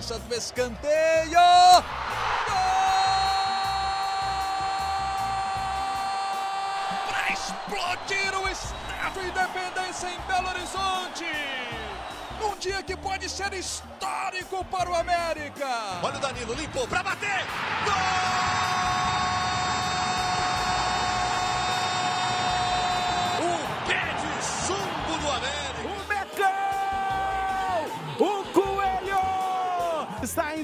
cobrança do escanteio. Para explodir o Estádio Independência em Belo Horizonte. Um dia que pode ser histórico para o América. Olha o Danilo, limpou para bater. Gol!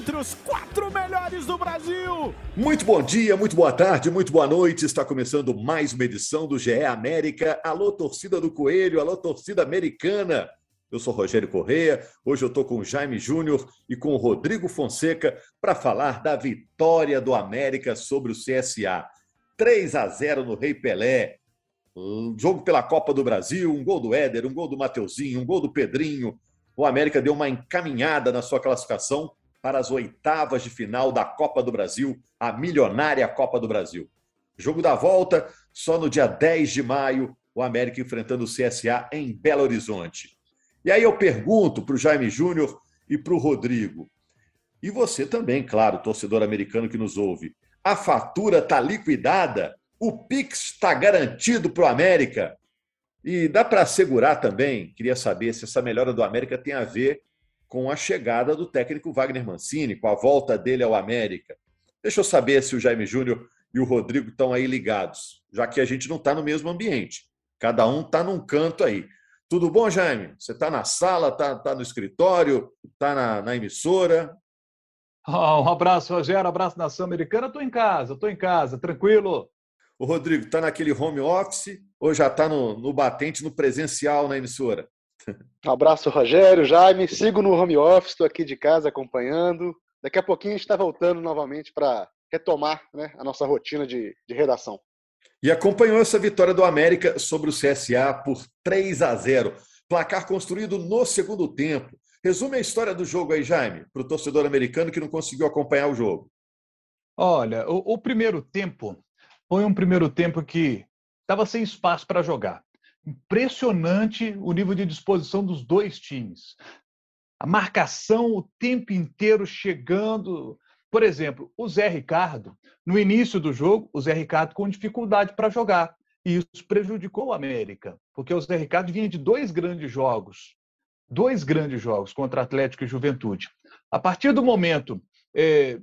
Entre os quatro melhores do Brasil! Muito bom dia, muito boa tarde, muito boa noite. Está começando mais uma edição do GE América. Alô, torcida do Coelho, alô, torcida americana. Eu sou Rogério Correia. Hoje eu estou com o Jaime Júnior e com o Rodrigo Fonseca para falar da vitória do América sobre o CSA. 3 a 0 no Rei Pelé. Jogo pela Copa do Brasil, um gol do Éder, um gol do Mateuzinho, um gol do Pedrinho. O América deu uma encaminhada na sua classificação para as oitavas de final da Copa do Brasil, a milionária Copa do Brasil. Jogo da volta, só no dia 10 de maio, o América enfrentando o CSA em Belo Horizonte. E aí eu pergunto para o Jaime Júnior e para o Rodrigo, e você também, claro, torcedor americano que nos ouve, a fatura está liquidada? O Pix está garantido para o América? E dá para assegurar também, queria saber se essa melhora do América tem a ver com a chegada do técnico Wagner Mancini, com a volta dele ao América. Deixa eu saber se o Jaime Júnior e o Rodrigo estão aí ligados, já que a gente não está no mesmo ambiente. Cada um está num canto aí. Tudo bom, Jaime? Você está na sala, está tá no escritório, está na, na, emissora? Oh, um abraço, Rogério, um abraço nação americana. Estou em casa, estou em casa, tranquilo. O Rodrigo, está naquele home office ou já está no, no batente, no presencial na emissora? Um abraço, Rogério, Jaime. Sigo no home office, estou aqui de casa acompanhando. Daqui a pouquinho a gente está voltando novamente para retomar né, a nossa rotina de, de redação. E acompanhou essa vitória do América sobre o CSA por 3 a 0. Placar construído no segundo tempo. Resume a história do jogo aí, Jaime, para o torcedor americano que não conseguiu acompanhar o jogo. Olha, o, o primeiro tempo foi um primeiro tempo que estava sem espaço para jogar. Impressionante o nível de disposição dos dois times. A marcação o tempo inteiro chegando. Por exemplo, o Zé Ricardo, no início do jogo, o Zé Ricardo com dificuldade para jogar. E isso prejudicou o América, porque o Zé Ricardo vinha de dois grandes jogos. Dois grandes jogos contra Atlético e Juventude. A partir do momento, é,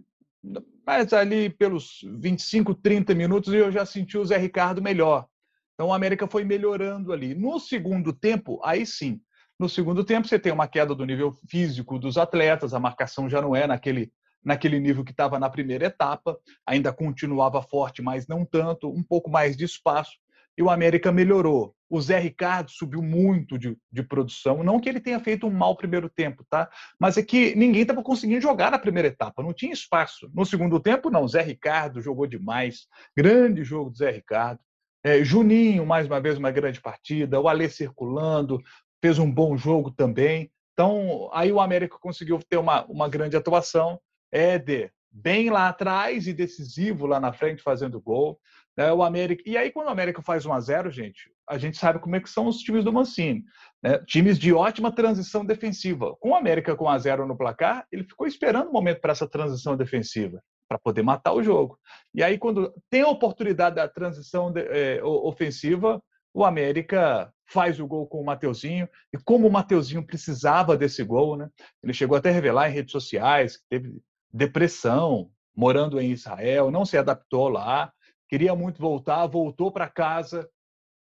mas ali pelos 25, 30 minutos, eu já senti o Zé Ricardo melhor. Então, o América foi melhorando ali. No segundo tempo, aí sim. No segundo tempo, você tem uma queda do nível físico dos atletas, a marcação já não é naquele, naquele nível que estava na primeira etapa, ainda continuava forte, mas não tanto, um pouco mais de espaço, e o América melhorou. O Zé Ricardo subiu muito de, de produção, não que ele tenha feito um mau primeiro tempo, tá? Mas é que ninguém estava conseguindo jogar na primeira etapa, não tinha espaço. No segundo tempo, não. Zé Ricardo jogou demais, grande jogo do Zé Ricardo. É, Juninho, mais uma vez, uma grande partida. O Alê circulando, fez um bom jogo também. Então, aí o América conseguiu ter uma, uma grande atuação. Éder, bem lá atrás e decisivo lá na frente, fazendo gol. Né? O América... E aí, quando o América faz 1 a 0 gente, a gente sabe como é que são os times do Mancini. Né? Times de ótima transição defensiva. Com o América com 1 a 0 no placar, ele ficou esperando o um momento para essa transição defensiva para poder matar o jogo. E aí, quando tem a oportunidade da transição de, é, ofensiva, o América faz o gol com o Mateuzinho. E como o Mateuzinho precisava desse gol, né? Ele chegou até a revelar em redes sociais que teve depressão, morando em Israel, não se adaptou lá, queria muito voltar, voltou para casa,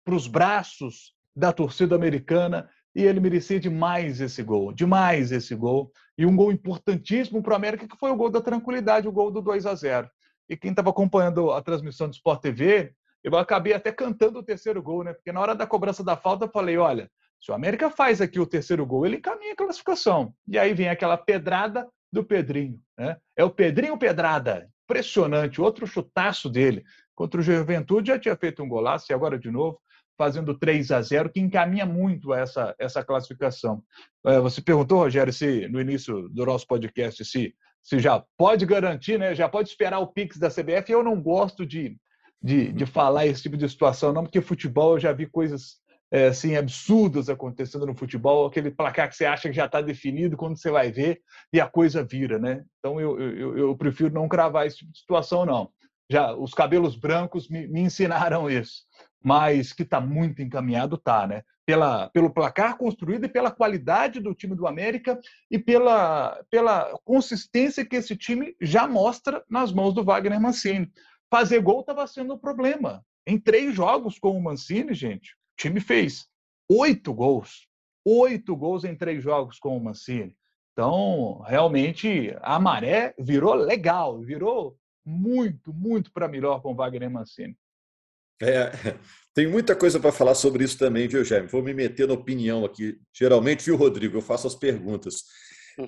para os braços da torcida americana e ele merecia demais esse gol, demais esse gol. E um gol importantíssimo para o América, que foi o gol da tranquilidade, o gol do 2 a 0 E quem estava acompanhando a transmissão do Sport TV, eu acabei até cantando o terceiro gol, né? Porque na hora da cobrança da falta, eu falei: olha, se o América faz aqui o terceiro gol, ele encaminha a classificação. E aí vem aquela pedrada do Pedrinho, né? É o Pedrinho Pedrada. Impressionante, outro chutaço dele. Contra o Juventude já tinha feito um golaço e agora de novo fazendo 3 a 0, que encaminha muito essa, essa classificação. É, você perguntou, Rogério, se no início do nosso podcast, se, se já pode garantir, né? já pode esperar o Pix da CBF. Eu não gosto de, de, de falar esse tipo de situação, não, porque futebol eu já vi coisas é, assim, absurdas acontecendo no futebol, aquele placar que você acha que já está definido quando você vai ver e a coisa vira, né? Então eu, eu, eu prefiro não cravar esse tipo de situação, não. Já os cabelos brancos me, me ensinaram isso, mas que está muito encaminhado, tá, né? Pela, pelo placar construído e pela qualidade do time do América e pela, pela consistência que esse time já mostra nas mãos do Wagner Mancini. Fazer gol estava sendo um problema. Em três jogos com o Mancini, gente, o time fez oito gols. Oito gols em três jogos com o Mancini. Então, realmente, a maré virou legal, virou muito, muito para melhor com Wagner Mancini. É, tem muita coisa para falar sobre isso também, viu, Jaime? Vou me meter na opinião aqui. Geralmente, viu, Rodrigo? Eu faço as perguntas.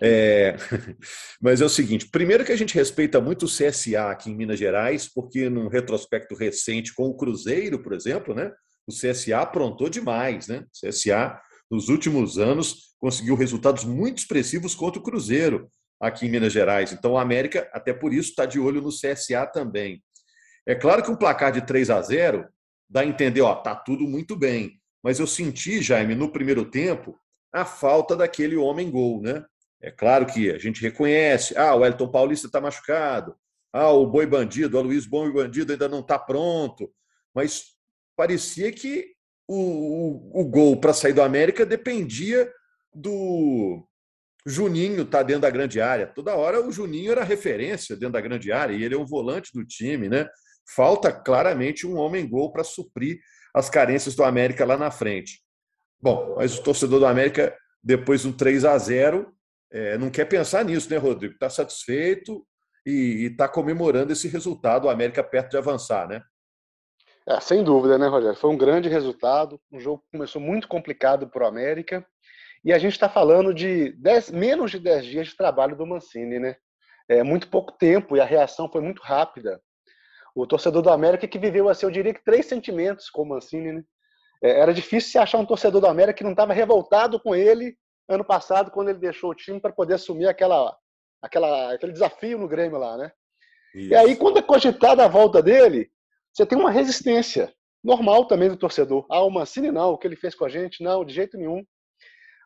É, mas é o seguinte: primeiro, que a gente respeita muito o CSA aqui em Minas Gerais, porque num retrospecto recente com o Cruzeiro, por exemplo, né? o CSA aprontou demais, né? O CSA, nos últimos anos, conseguiu resultados muito expressivos contra o Cruzeiro aqui em Minas Gerais. Então, o América, até por isso, está de olho no CSA também. É claro que um placar de 3 a 0 dá a entender, ó, tá tudo muito bem. Mas eu senti, Jaime, no primeiro tempo, a falta daquele homem-gol, né? É claro que a gente reconhece, ah, o Elton Paulista está machucado, ah, o Boi Bandido, o Luiz Bom e Bandido ainda não está pronto, mas parecia que o, o, o gol para sair do América dependia do Juninho estar tá dentro da grande área. Toda hora o Juninho era referência dentro da grande área e ele é um volante do time, né? Falta claramente um homem-gol para suprir as carências do América lá na frente. Bom, mas o torcedor do América, depois de um 3 a 0 é, não quer pensar nisso, né, Rodrigo? Está satisfeito e está comemorando esse resultado, o América perto de avançar, né? É, sem dúvida, né, Rogério? Foi um grande resultado. Um jogo que começou muito complicado para o América. E a gente está falando de menos de 10 dias de trabalho do Mancini, né? É muito pouco tempo e a reação foi muito rápida. O torcedor do América que viveu, assim, eu diria que três sentimentos com o Mancini, né? É, era difícil se achar um torcedor do América que não estava revoltado com ele ano passado, quando ele deixou o time para poder assumir aquela, aquela, aquele desafio no Grêmio lá, né? Isso. E aí, quando é cogitada a volta dele, você tem uma resistência normal também do torcedor. Ah, o Mancini não, o que ele fez com a gente, não, de jeito nenhum.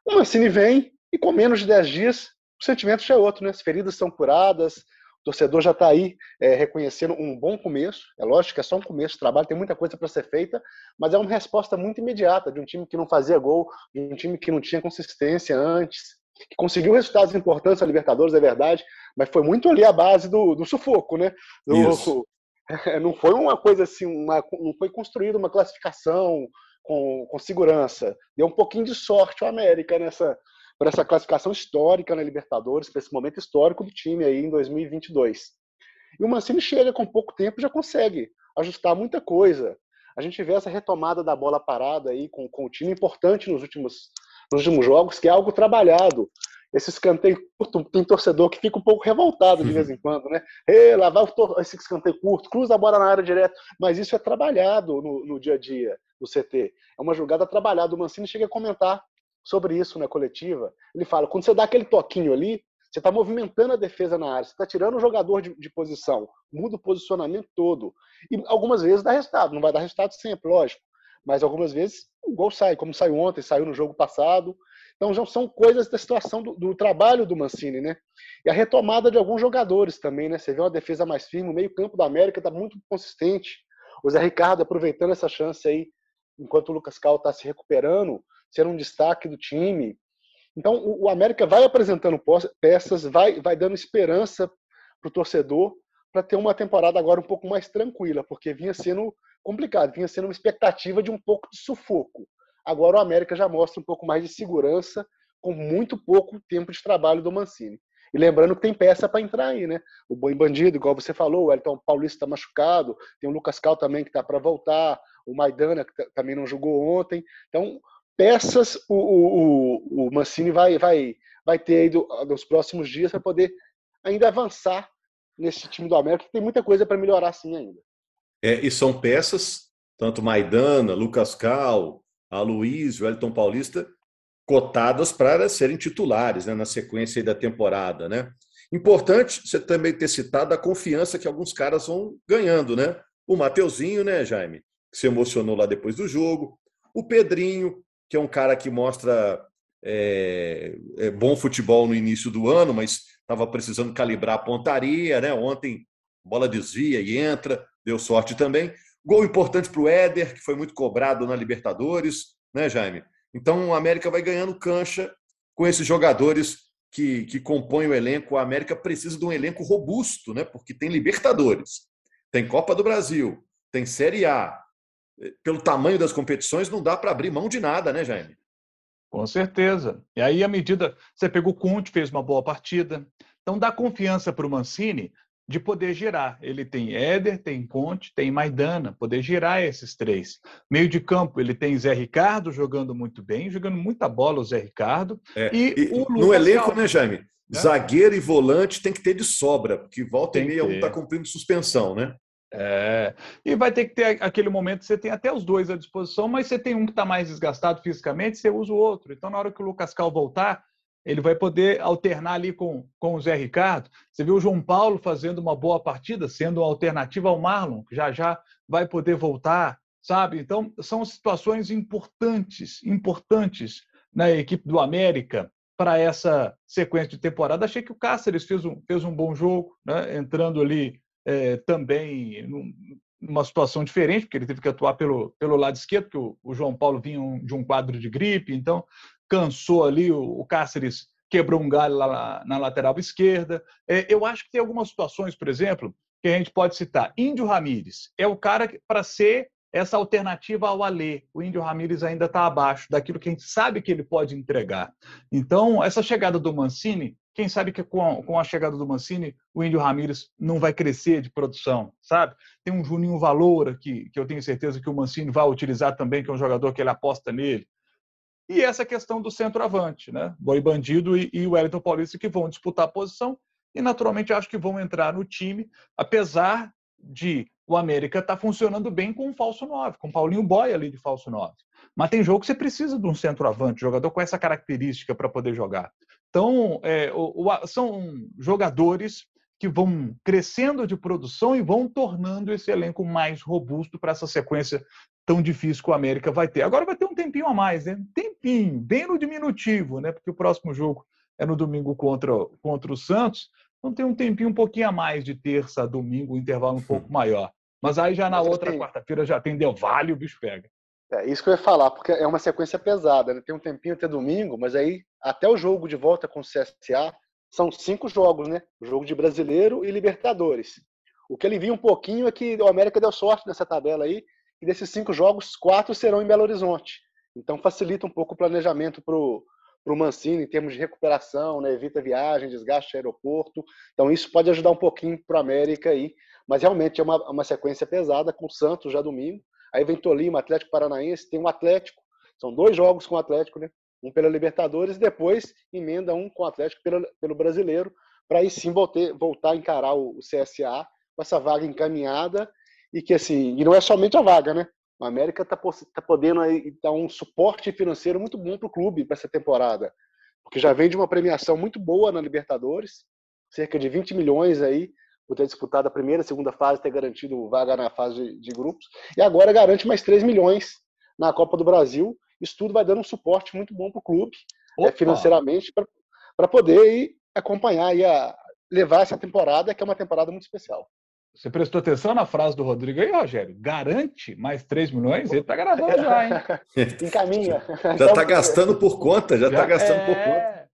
O Mancini vem e com menos de 10 dias o sentimento já é outro, né? As feridas são curadas, o torcedor já está aí é, reconhecendo um bom começo. É lógico que é só um começo de trabalho, tem muita coisa para ser feita, mas é uma resposta muito imediata de um time que não fazia gol, de um time que não tinha consistência antes, que conseguiu resultados importantes na Libertadores, é verdade, mas foi muito ali a base do, do sufoco, né? Do, não foi uma coisa assim, uma, não foi construída uma classificação com, com segurança. Deu um pouquinho de sorte o América nessa por essa classificação histórica na Libertadores, para esse momento histórico do time aí em 2022. E o Mancini chega com pouco tempo já consegue ajustar muita coisa. A gente vê essa retomada da bola parada aí com, com o time importante nos últimos, nos últimos jogos, que é algo trabalhado esse escanteio curto, tem torcedor que fica um pouco revoltado de vez em quando, né? Ei, lá vai esse escanteio curto, cruza a bola na área direto, mas isso é trabalhado no, no dia a dia, no CT. É uma jogada trabalhada. O Mancini chega a comentar sobre isso na coletiva. Ele fala: quando você dá aquele toquinho ali, você está movimentando a defesa na área, você está tirando o jogador de, de, posição, muda o posicionamento todo. E algumas vezes dá resultado, não vai dar resultado sempre, lógico. Mas algumas vezes o gol sai, como saiu ontem, saiu no jogo passado. Então já são coisas da situação do, do, trabalho do Mancini, né? E a retomada de alguns jogadores também, né? Você vê uma defesa mais firme, o meio-campo da América está muito consistente. O Zé Ricardo aproveitando essa chance aí, enquanto o Lucas Cal está se recuperando, sendo um destaque do time. Então o, o América vai apresentando peças, vai, vai dando esperança para o torcedor para ter uma temporada agora um pouco mais tranquila, porque vinha sendo complicado, vinha sendo uma expectativa de um pouco de sufoco. Agora o América já mostra um pouco mais de segurança com muito pouco tempo de trabalho do Mancini. E lembrando que tem peça para entrar aí, né? O Boi Bandido, igual você falou, o Elton Paulista está machucado, tem o Lucas Cal também que está para voltar, o Maidana que também não jogou ontem. Então, peças o, o, o Mancini vai, vai, vai ter aí do, nos próximos dias para poder ainda avançar nesse time do América, que tem muita coisa para melhorar sim ainda. É, e são peças, tanto Maidana, Lucas Cal, a Luiz, o Elton Paulista, cotadas para serem titulares né, na sequência da temporada. Né? Importante você também ter citado a confiança que alguns caras vão ganhando. Né? O Mateuzinho, né, Jaime, que se emocionou lá depois do jogo. O Pedrinho, que é um cara que mostra é, é bom futebol no início do ano, mas estava precisando calibrar a pontaria, né? Ontem bola desvia e entra, deu sorte também. Gol importante para o Éder, que foi muito cobrado na Libertadores, né, Jaime? Então o América vai ganhando cancha com esses jogadores que, que compõem o elenco. A América precisa de um elenco robusto, né? Porque tem Libertadores, tem Copa do Brasil, tem Série A. Pelo tamanho das competições, não dá para abrir mão de nada, né, Jaime? Com certeza. E aí, à medida. Você pegou o Conte, fez uma boa partida. Então, dá confiança para o Mancini de poder girar. Ele tem Éder, tem Conte, tem Maidana, poder girar esses três. Meio de campo, ele tem Zé Ricardo jogando muito bem, jogando muita bola o Zé Ricardo. É. E, e o no elenco, né, Jaime? É. Zagueiro e volante tem que ter de sobra, porque volta tem e meia um está cumprindo suspensão, né? É, e vai ter que ter aquele momento que você tem até os dois à disposição, mas você tem um que está mais desgastado fisicamente, você usa o outro. Então, na hora que o Lucas Cal voltar, ele vai poder alternar ali com, com o Zé Ricardo. Você viu o João Paulo fazendo uma boa partida, sendo uma alternativa ao Marlon, que já já vai poder voltar, sabe? Então, são situações importantes, importantes na equipe do América para essa sequência de temporada. Achei que o Cáceres fez um, fez um bom jogo, né? entrando ali é, também numa situação diferente, porque ele teve que atuar pelo, pelo lado esquerdo, porque o, o João Paulo vinha um, de um quadro de gripe, então cansou ali, o, Cáceres quebrou um galho lá na, na lateral esquerda. É, eu acho que tem algumas situações, por exemplo, que a gente pode citar. Índio Ramírez é o cara para ser essa alternativa ao Alê. O Índio Ramírez ainda está abaixo daquilo que a gente sabe que ele pode entregar. Então, essa chegada do Mancini quem sabe que com a, com a chegada do Mancini, o Índio Ramírez não vai crescer de produção, sabe? Tem um Juninho Valoura, que, que eu tenho certeza que o Mancini vai utilizar também, que é um jogador que ele aposta nele. E essa questão do centroavante, né? Boi Bandido e, e o Wellington Paulista que vão disputar a posição e, naturalmente, acho que vão entrar no time, apesar de o América estar tá funcionando bem com um falso 9, com o Paulinho Boy ali de falso 9. Mas tem jogo que você precisa de um centroavante, jogador com essa característica para poder jogar. Então, é, o, o, são jogadores que vão crescendo de produção e vão tornando esse elenco mais robusto para essa sequência tão difícil que o América vai ter. Agora vai ter um tempinho a mais, né? Tempinho, bem no diminutivo, né? Porque o próximo jogo é no domingo contra, contra o Santos. Então tem um tempinho um pouquinho a mais de terça a domingo, um intervalo um pouco maior. Mas aí já na Mas, outra assim, quarta-feira já tem Del Valle e o bicho pega. É isso que eu ia falar, porque é uma sequência pesada, né? Tem um tempinho até domingo, mas aí até o jogo de volta com o CSA são cinco jogos, né? O jogo de brasileiro e Libertadores. O que ele viu um pouquinho é que o América deu sorte nessa tabela aí, e desses cinco jogos, quatro serão em Belo Horizonte. Então facilita um pouco o planejamento para o Mancini em termos de recuperação, né? evita viagem, desgaste aeroporto. Então isso pode ajudar um pouquinho para o América aí. Mas realmente é uma, uma sequência pesada com o Santos já domingo Aí vem Tolima, Atlético Paranaense, tem um Atlético. São dois jogos com o Atlético, né? Um pela Libertadores e depois emenda um com o Atlético pelo, pelo Brasileiro, para aí sim voltar, voltar a encarar o, CSA com essa vaga encaminhada e que assim, e não é somente a vaga, né? O América está tá podendo aí dar um suporte financeiro muito bom para o clube para essa temporada, porque já vem de uma premiação muito boa na Libertadores, cerca de 20 milhões aí por ter disputado a primeira e segunda fase, ter garantido vaga na fase de, de grupos, e agora garante mais 3 milhões na Copa do Brasil. Isso tudo vai dando um suporte muito bom para o clube, é, financeiramente, para poder ir acompanhar e a, levar essa temporada, que é uma temporada muito especial. Você prestou atenção na frase do Rodrigo aí, Rogério? Garante mais 3 milhões? Ele está gravando já, hein? Encaminha. Já está gastando por conta, já está gastando é... por conta.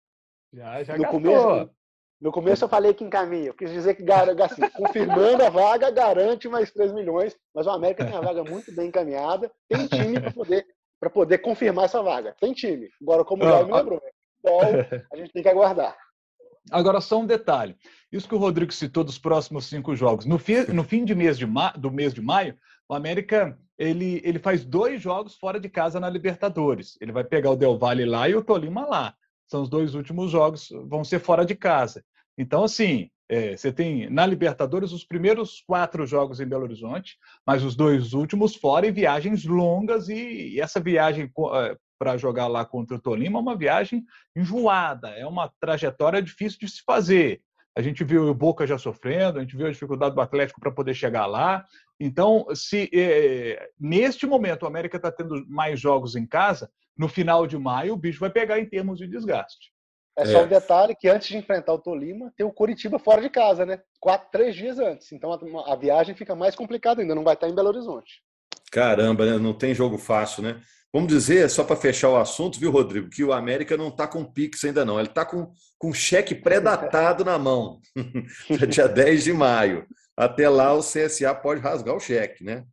Já, já no gastou. Começo, no começo eu falei que encaminha, eu quis dizer que assim, confirmando a vaga, garante mais 3 milhões, mas o América tem a vaga muito bem encaminhada, tem time para poder, poder confirmar essa vaga. Tem time. Agora, como o me lembrou, né? a gente tem que aguardar. Agora, só um detalhe. Isso que o Rodrigo citou dos próximos cinco jogos. No fim, no fim de mês de ma... do mês de maio, o América ele, ele faz dois jogos fora de casa na Libertadores. Ele vai pegar o Del Valle lá e o Tolima lá são os dois últimos jogos, vão ser fora de casa. Então, assim, é, você tem na Libertadores os primeiros quatro jogos em Belo Horizonte, mas os dois últimos fora e viagens longas, e, e essa viagem é, para jogar lá contra o Tolima é uma viagem enjoada, é uma trajetória difícil de se fazer. A gente viu o Boca já sofrendo, a gente viu a dificuldade do Atlético para poder chegar lá. Então, se é, neste momento o América está tendo mais jogos em casa, no final de maio o bicho vai pegar em termos de desgaste. É só é. um detalhe que antes de enfrentar o Tolima, tem o Curitiba fora de casa, né? Quatro, três dias antes. Então a, a viagem fica mais complicada ainda, não vai estar em Belo Horizonte. Caramba, né? não tem jogo fácil, né? Vamos dizer, só para fechar o assunto, viu, Rodrigo, que o América não está com Pix ainda não. Ele está com, com cheque pré-datado na mão. dia 10 de maio. Até lá o CSA pode rasgar o cheque, né?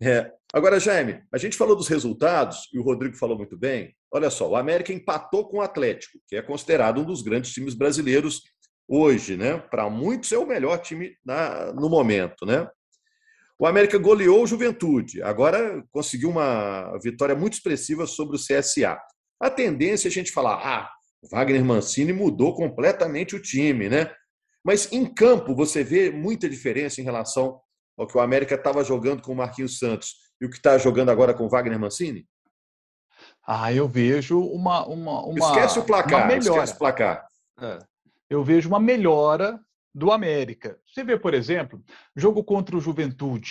É. Agora, Jaime, a gente falou dos resultados, e o Rodrigo falou muito bem. Olha só, o América empatou com o Atlético, que é considerado um dos grandes times brasileiros hoje, né? Para muitos é o melhor time na, no momento, né? O América goleou o Juventude, agora conseguiu uma vitória muito expressiva sobre o CSA. A tendência é a gente falar, ah, Wagner Mancini mudou completamente o time, né? Mas em campo você vê muita diferença em relação ao que o América estava jogando com o Marquinhos Santos e o que está jogando agora com o Wagner Mancini? Ah, eu vejo uma. uma, uma esquece o placar, esquece o placar. É, eu vejo uma melhora do América. Você vê, por exemplo, jogo contra o Juventude.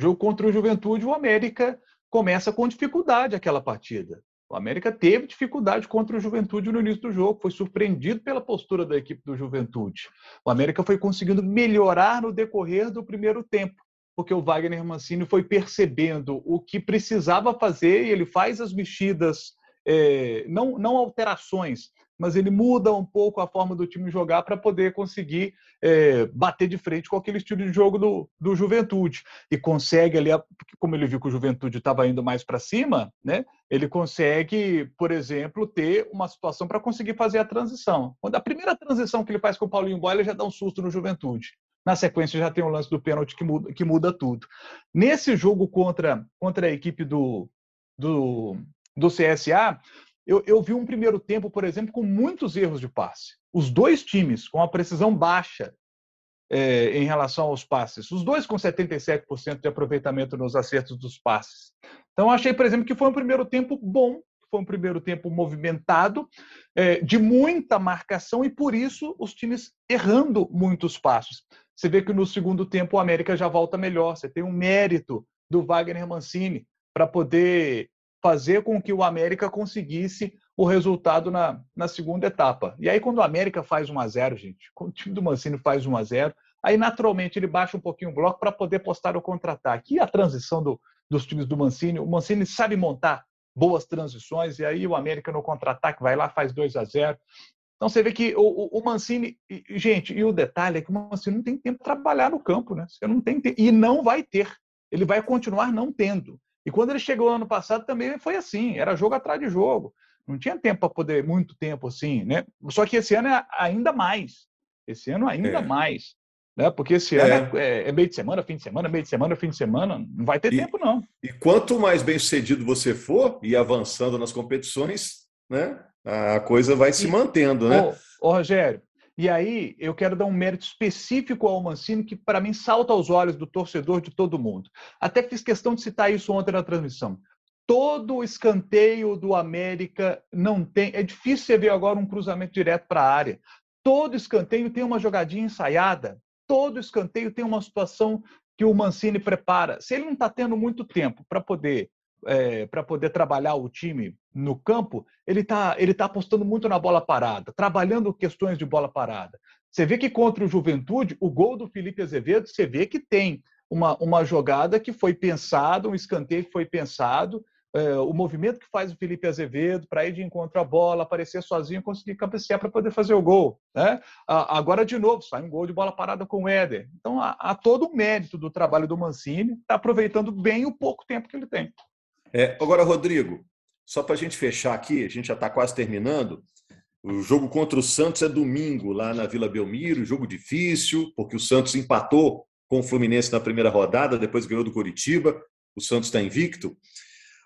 Jogo contra o Juventude, o América começa com dificuldade aquela partida. O América teve dificuldade contra o Juventude no início do jogo, foi surpreendido pela postura da equipe do Juventude. O América foi conseguindo melhorar no decorrer do primeiro tempo, porque o Wagner Mancini foi percebendo o que precisava fazer e ele faz as mexidas, é, não, não alterações, mas ele muda um pouco a forma do time jogar para poder conseguir é, bater de frente com aquele estilo de jogo do, do Juventude. E consegue ali, como ele viu que o Juventude estava indo mais para cima, né? ele consegue, por exemplo, ter uma situação para conseguir fazer a transição. Quando a primeira transição que ele faz com o Paulinho Boy, ele já dá um susto no Juventude. Na sequência já tem o lance do pênalti que muda, que muda tudo. Nesse jogo contra, contra a equipe do, do, do CSA, eu, eu vi um primeiro tempo, por exemplo, com muitos erros de passe. Os dois times com a precisão baixa é, em relação aos passes. Os dois com 77% de aproveitamento nos acertos dos passes. Então, achei, por exemplo, que foi um primeiro tempo bom, foi um primeiro tempo movimentado, é, de muita marcação e, por isso, os times errando muitos passos. Você vê que no segundo tempo o América já volta melhor. Você tem um mérito do Wagner Mancini para poder fazer com que o América conseguisse o resultado na, na segunda etapa. E aí, quando o América faz 1 a 0 gente, quando o time do Mancini faz 1 a 0 aí naturalmente ele baixa um pouquinho o bloco para poder postar o contra-ataque. E a transição do, dos times do Mancini, o Mancini sabe montar boas transições, e aí o América no contra-ataque vai lá, faz 2 a 0 Então você vê que o, o, Mancini, gente, e o detalhe é que o Mancini não tem tempo para trabalhar no campo, né? Você não tem e não vai ter. Ele vai continuar não tendo. E quando ele chegou ano passado também foi assim, era jogo atrás de jogo. Não tinha tempo para poder, muito tempo assim, né? Só que esse ano é ainda mais. Esse ano ainda é. mais. Né? Porque esse é. ano é, é, meio de semana, fim de semana, meio de semana, fim de semana. Não vai ter e, tempo, não. E quanto mais bem sucedido você for e avançando nas competições, né? A coisa vai se e, mantendo, né? Ô, ô, Rogério, e aí eu quero dar um mérito específico ao Mancini, que para mim salta aos olhos do torcedor de todo mundo. Até fiz questão de citar isso ontem na transmissão. Todo escanteio do América não tem. É difícil você ver agora um cruzamento direto para a área. Todo escanteio tem uma jogadinha ensaiada. Todo escanteio tem uma situação que o Mancini prepara. Se ele não está tendo muito tempo para poder é, para poder trabalhar o time no campo, ele está ele tá apostando muito na bola parada, trabalhando questões de bola parada. Você vê que contra o Juventude, o gol do Felipe Azevedo, você vê que tem uma, uma jogada que foi pensada, um escanteio que foi pensado, é, o movimento que faz o Felipe Azevedo para ir de encontro à bola, aparecer sozinho, conseguir cabecear para poder fazer o gol. Né? Agora, de novo, sai um gol de bola parada com o Éder. Então, há, há todo o mérito do trabalho do Mancini, está aproveitando bem o pouco tempo que ele tem. É, agora, Rodrigo, só para a gente fechar aqui, a gente já está quase terminando. O jogo contra o Santos é domingo, lá na Vila Belmiro, jogo difícil, porque o Santos empatou com o Fluminense na primeira rodada, depois ganhou do Curitiba, o Santos está invicto.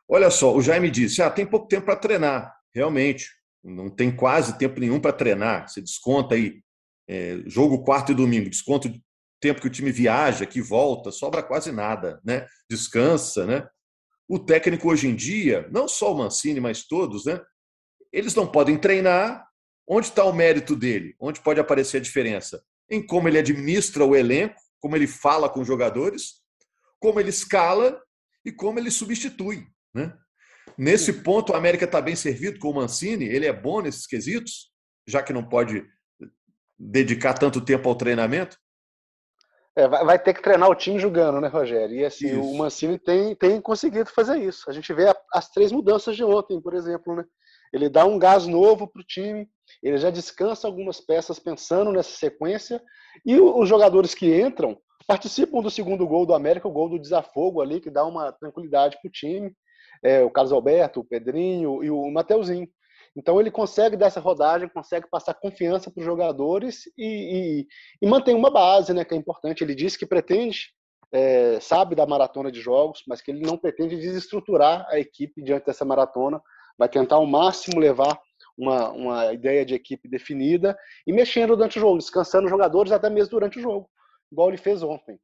Olha só, o Jaime disse: ah, tem pouco tempo para treinar. Realmente, não tem quase tempo nenhum para treinar. Você desconta aí é, jogo quarto e domingo, desconta o tempo que o time viaja, que volta, sobra quase nada, né? Descansa, né? O técnico hoje em dia, não só o Mancini, mas todos, né? Eles não podem treinar Onde está o mérito dele? Onde pode aparecer a diferença? Em como ele administra o elenco, como ele fala com os jogadores, como ele escala e como ele substitui. Né? Nesse ponto, o América está bem servido com o Mancini, ele é bom nesses quesitos, já que não pode dedicar tanto tempo ao treinamento. É, vai, vai, ter que treinar o time jogando, né, Rogério? E assim, isso. o Mancini tem, tem conseguido fazer isso. A gente vê a, as três mudanças de ontem, por exemplo, né? Ele dá um gás novo para o time, ele já descansa algumas peças pensando nessa sequência, e os jogadores que entram participam do segundo gol do América, o gol do desafogo ali, que dá uma tranquilidade para o time. É, o Carlos Alberto, o Pedrinho e o Mateuzinho. Então ele consegue dessa rodagem, consegue passar confiança para os jogadores e, e, e, mantém uma base, né, que é importante. Ele disse que pretende, é, sabe da maratona de jogos, mas que ele não pretende desestruturar a equipe diante dessa maratona. Vai tentar ao máximo levar uma, uma ideia de equipe definida e mexendo durante o jogo, descansando os jogadores até mesmo durante o jogo, igual ele fez ontem.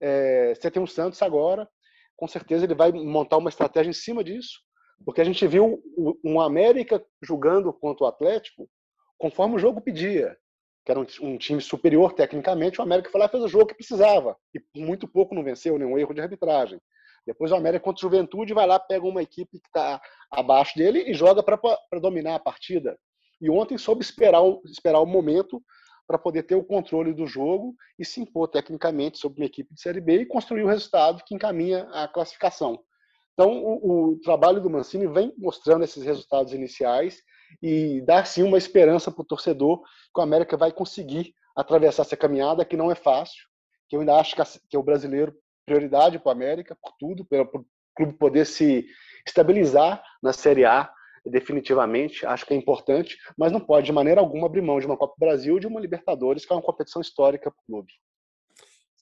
É, você tem o Santos agora, com certeza ele vai montar uma estratégia em cima disso porque a gente viu um América jogando contra o Atlético conforme o jogo pedia, que era um, time superior tecnicamente. O América foi lá e fez o jogo que precisava, e muito pouco não venceu, nenhum erro de arbitragem. Depois o América contra o Juventude vai lá, pega uma equipe que está abaixo dele e joga para dominar a partida. E ontem soube esperar, esperar o momento para poder ter o controle do jogo e se impor tecnicamente sobre uma equipe de Série B e construir o resultado que encaminha a classificação. Então, o, o, trabalho do Mancini vem mostrando esses resultados iniciais e dá sim uma esperança para o torcedor que o América vai conseguir atravessar essa caminhada que não é fácil, que eu ainda acho que, é o brasileiro prioridade para o América, por tudo, para o clube poder se estabilizar na Série A definitivamente, acho que é importante, mas não pode de maneira alguma abrir mão de uma Copa do Brasil e de uma Libertadores, que é uma competição histórica para o clube.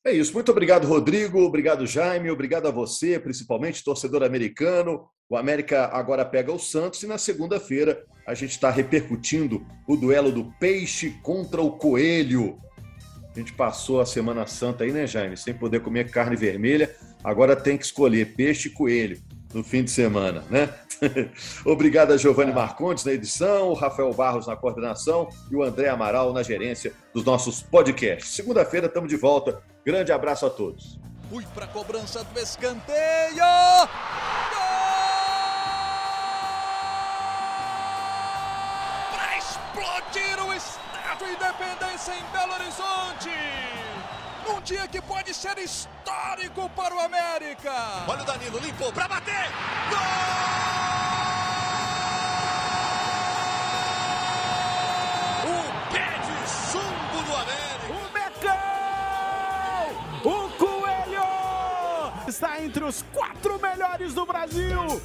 É isso. Muito obrigado, Rodrigo. Obrigado, Jaime. Obrigado a você, principalmente, torcedor americano. O América agora pega o Santos e na segunda-feira a gente está repercutindo o duelo do peixe contra o coelho. A gente passou a Semana Santa aí, né, Jaime? Sem poder comer carne vermelha. Agora tem que escolher peixe e coelho no fim de semana, né? Obrigado a Giovanni Marcondes na edição, o Rafael Barros na coordenação e o André Amaral na gerência dos nossos podcasts. Segunda-feira estamos de volta. Grande abraço a todos. Fui para a cobrança do escanteio. Para explodir o Estádio Independência em Belo Horizonte. Um dia que pode ser histórico para o América. Olha o Danilo, limpou para bater. Gol! Entre os quatro melhores do Brasil.